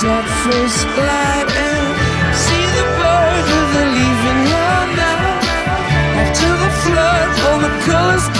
fields at first light. And eh? see the bird with the her mouth. After the flood, all the colors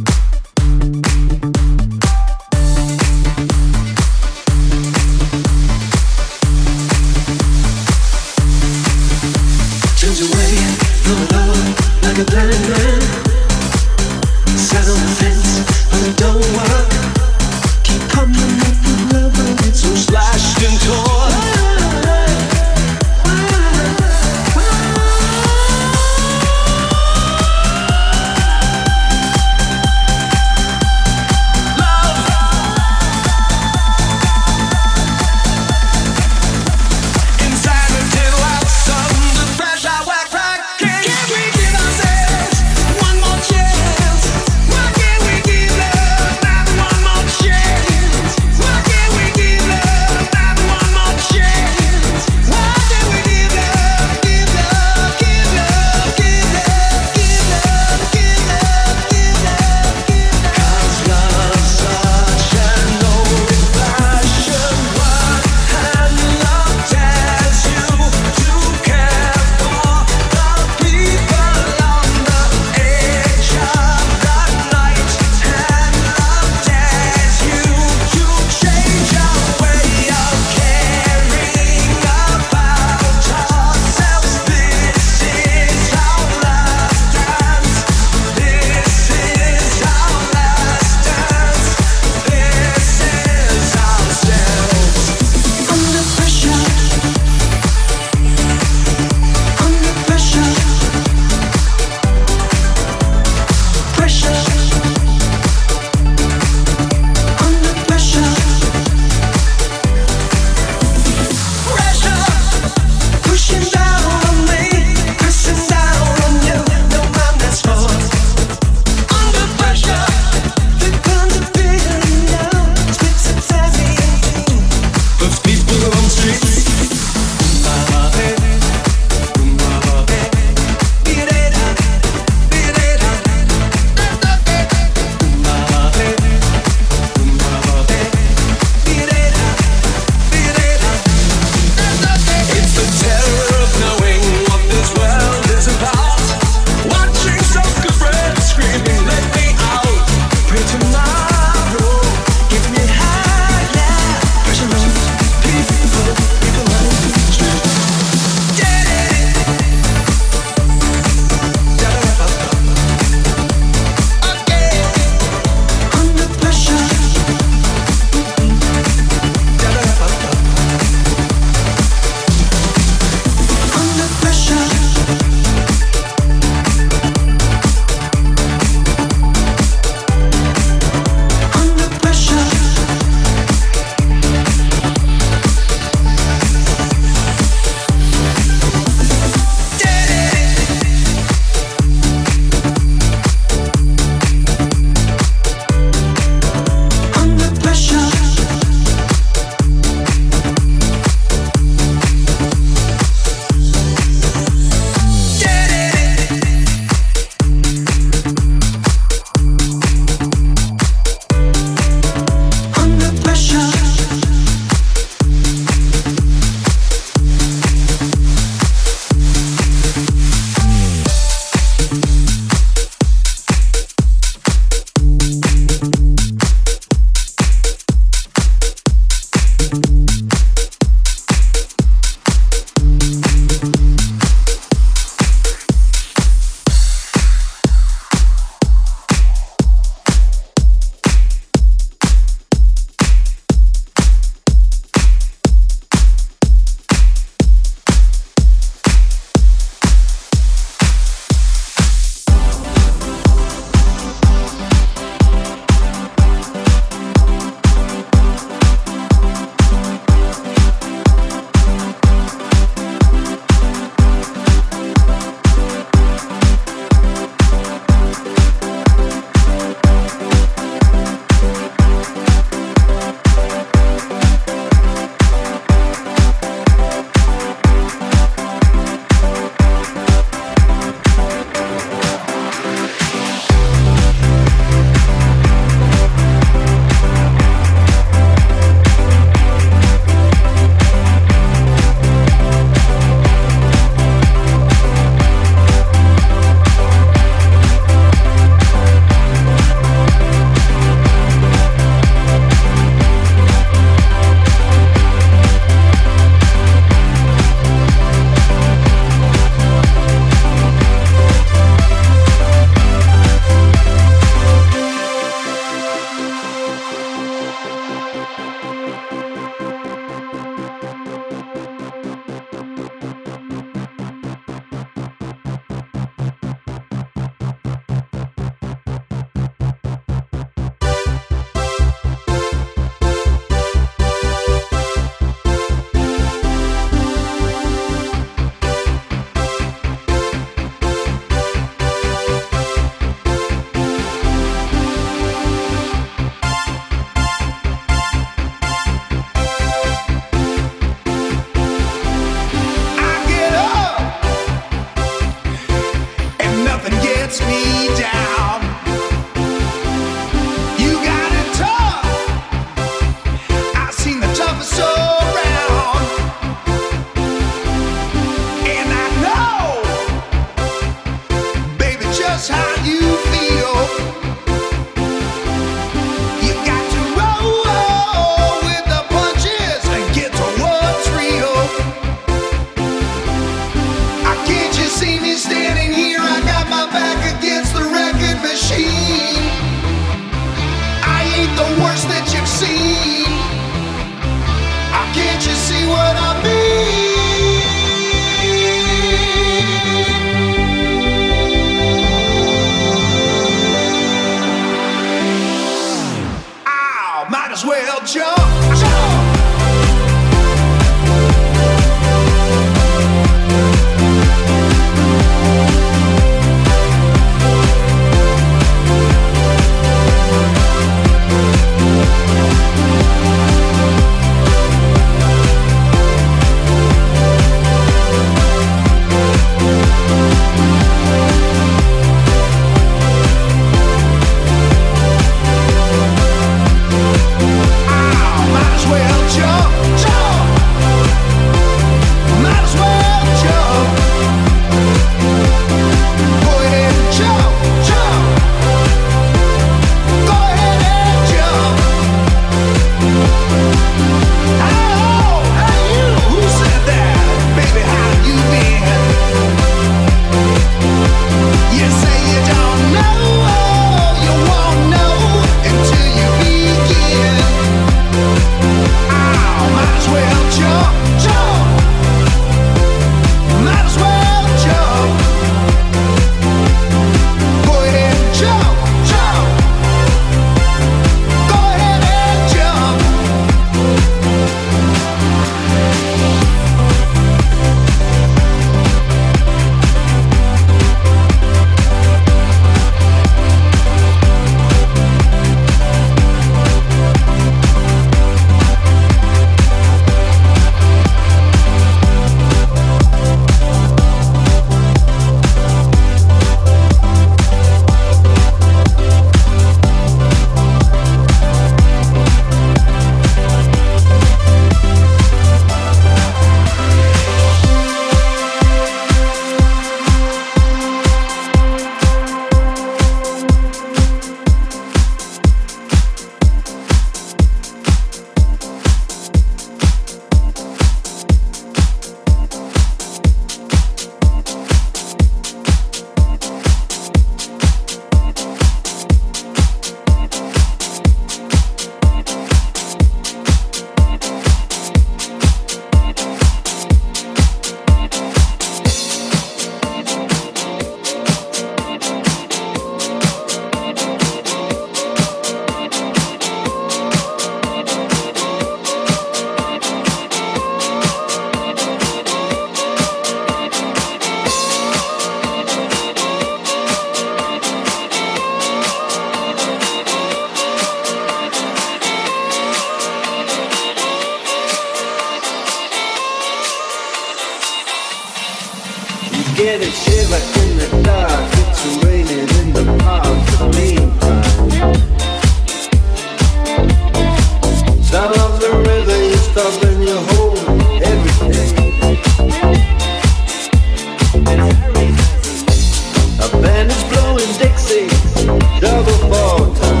double time.